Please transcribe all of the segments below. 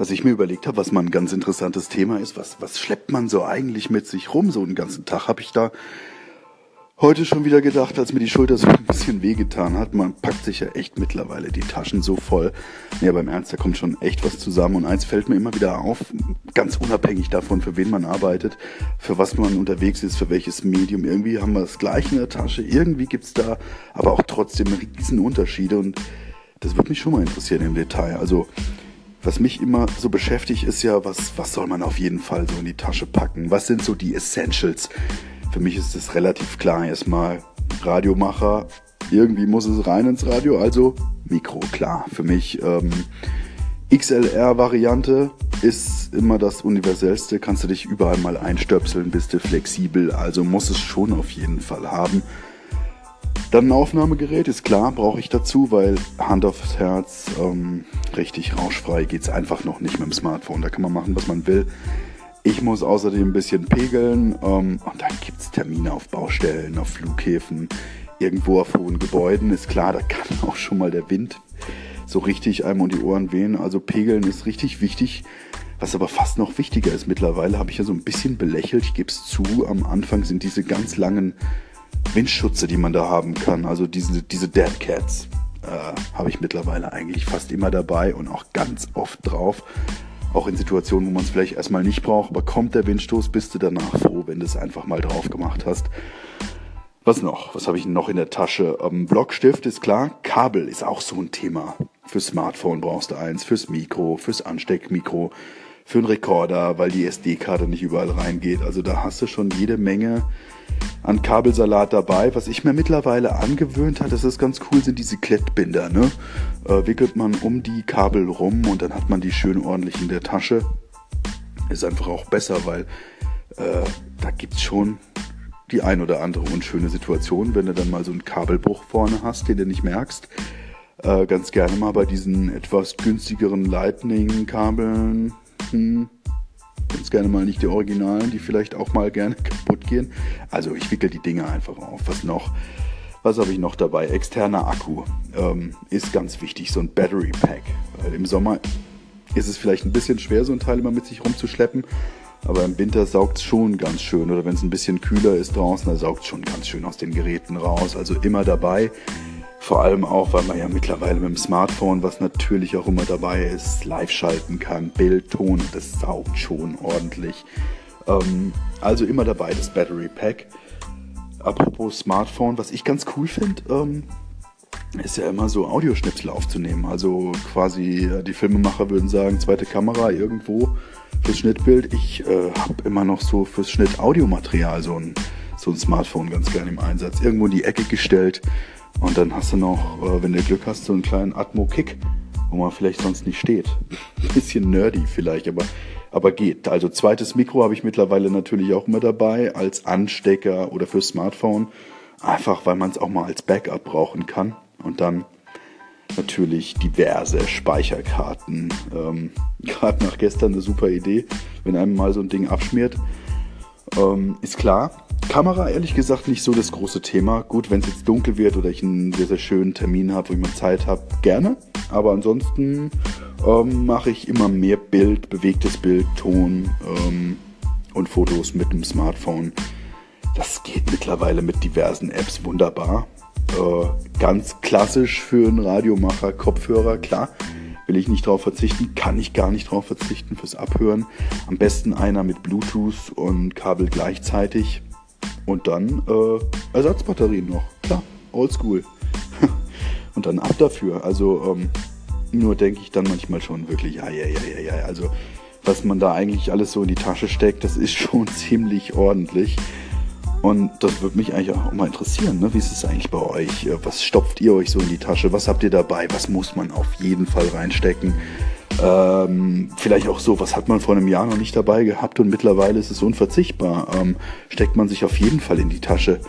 Was ich mir überlegt habe, was mal ein ganz interessantes Thema ist, was, was schleppt man so eigentlich mit sich rum? So einen ganzen Tag habe ich da heute schon wieder gedacht, als mir die Schulter so ein bisschen wehgetan hat. Man packt sich ja echt mittlerweile die Taschen so voll. Ja, beim Ernst, da kommt schon echt was zusammen. Und eins fällt mir immer wieder auf, ganz unabhängig davon, für wen man arbeitet, für was man unterwegs ist, für welches Medium. Irgendwie haben wir das Gleiche in der Tasche. Irgendwie gibt's da aber auch trotzdem riesen Unterschiede. Und das würde mich schon mal interessieren im Detail. Also, was mich immer so beschäftigt, ist ja, was, was soll man auf jeden Fall so in die Tasche packen? Was sind so die Essentials? Für mich ist es relativ klar. Erstmal Radiomacher. Irgendwie muss es rein ins Radio, also Mikro, klar. Für mich ähm, XLR-Variante ist immer das universellste. Kannst du dich überall mal einstöpseln, bist du flexibel. Also muss es schon auf jeden Fall haben. Dann ein Aufnahmegerät, ist klar, brauche ich dazu, weil Hand aufs Herz, ähm, richtig rauschfrei geht's einfach noch nicht mit dem Smartphone. Da kann man machen, was man will. Ich muss außerdem ein bisschen pegeln ähm, und dann gibt's Termine auf Baustellen, auf Flughäfen, irgendwo auf hohen Gebäuden. Ist klar, da kann auch schon mal der Wind so richtig einem um die Ohren wehen. Also pegeln ist richtig wichtig. Was aber fast noch wichtiger ist mittlerweile, habe ich ja so ein bisschen belächelt, ich gebe es zu, am Anfang sind diese ganz langen Windschutze, die man da haben kann, also diese, diese Dead Cats, äh, habe ich mittlerweile eigentlich fast immer dabei und auch ganz oft drauf. Auch in Situationen, wo man es vielleicht erstmal nicht braucht, aber kommt der Windstoß, bist du danach froh, wenn du es einfach mal drauf gemacht hast. Was noch? Was habe ich noch in der Tasche? Ähm, Blockstift ist klar. Kabel ist auch so ein Thema. Fürs Smartphone brauchst du eins, fürs Mikro, fürs Ansteckmikro, für einen Rekorder, weil die SD-Karte nicht überall reingeht. Also da hast du schon jede Menge an Kabelsalat dabei. Was ich mir mittlerweile angewöhnt habe, das ist ganz cool, sind diese Klettbinder. Ne? Äh, wickelt man um die Kabel rum und dann hat man die schön ordentlich in der Tasche. Ist einfach auch besser, weil äh, da gibt's schon die ein oder andere unschöne Situation, wenn du dann mal so einen Kabelbruch vorne hast, den du nicht merkst. Äh, ganz gerne mal bei diesen etwas günstigeren Lightning-Kabeln. Hm, ganz gerne mal nicht die Originalen, die vielleicht auch mal gerne kaputt gehen. Also ich wickel die Dinge einfach auf. Was noch? Was habe ich noch dabei? Externer Akku ähm, ist ganz wichtig, so ein Battery Pack. Weil im Sommer ist es vielleicht ein bisschen schwer, so ein Teil immer mit sich rumzuschleppen. Aber im Winter saugt es schon ganz schön. Oder wenn es ein bisschen kühler ist draußen, da saugt es schon ganz schön aus den Geräten raus. Also immer dabei. Vor allem auch, weil man ja mittlerweile mit dem Smartphone, was natürlich auch immer dabei ist, live schalten kann, Bild, Ton, das saugt schon ordentlich. Ähm, also immer dabei das Battery Pack. Apropos Smartphone, was ich ganz cool finde, ähm, ist ja immer so Audioschnipsel aufzunehmen. Also quasi äh, die Filmemacher würden sagen, zweite Kamera irgendwo fürs Schnittbild. Ich äh, habe immer noch so fürs Schnitt Audiomaterial so ein, so ein Smartphone ganz gerne im Einsatz. Irgendwo in die Ecke gestellt und dann hast du noch, äh, wenn du Glück hast, so einen kleinen Atmo-Kick, wo man vielleicht sonst nicht steht. Bisschen nerdy vielleicht, aber, aber geht. Also zweites Mikro habe ich mittlerweile natürlich auch immer dabei als Anstecker oder fürs Smartphone. Einfach, weil man es auch mal als Backup brauchen kann. Und dann natürlich diverse Speicherkarten. Ähm, Gerade nach gestern eine super Idee, wenn einem mal so ein Ding abschmiert. Ähm, ist klar, Kamera ehrlich gesagt nicht so das große Thema. Gut, wenn es jetzt dunkel wird oder ich einen sehr, sehr schönen Termin habe, wo ich mal Zeit habe, gerne. Aber ansonsten ähm, mache ich immer mehr Bild, bewegtes Bild, Ton ähm, und Fotos mit dem Smartphone. Das geht mittlerweile mit diversen Apps wunderbar. Äh, ganz klassisch für einen Radiomacher, Kopfhörer, klar. Will ich nicht drauf verzichten, kann ich gar nicht drauf verzichten fürs Abhören. Am besten einer mit Bluetooth und Kabel gleichzeitig und dann äh, Ersatzbatterien noch. Klar, oldschool. und dann ab dafür. Also ähm, nur denke ich dann manchmal schon wirklich, ja, ja, ja, ja, ja. Also was man da eigentlich alles so in die Tasche steckt, das ist schon ziemlich ordentlich. Und das würde mich eigentlich auch mal interessieren, ne? wie ist es eigentlich bei euch? Was stopft ihr euch so in die Tasche? Was habt ihr dabei? Was muss man auf jeden Fall reinstecken? Ähm, vielleicht auch so, was hat man vor einem Jahr noch nicht dabei gehabt und mittlerweile ist es unverzichtbar. Ähm, steckt man sich auf jeden Fall in die Tasche.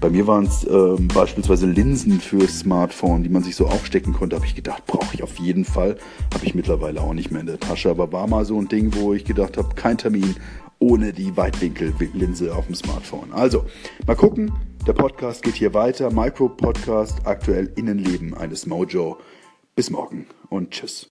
Bei mir waren es ähm, beispielsweise Linsen fürs Smartphone, die man sich so aufstecken konnte. Habe ich gedacht, brauche ich auf jeden Fall. Habe ich mittlerweile auch nicht mehr in der Tasche. Aber war mal so ein Ding, wo ich gedacht habe, kein Termin ohne die Weitwinkellinse auf dem Smartphone. Also, mal gucken. Der Podcast geht hier weiter. Micro-Podcast, aktuell Innenleben eines Mojo. Bis morgen und tschüss.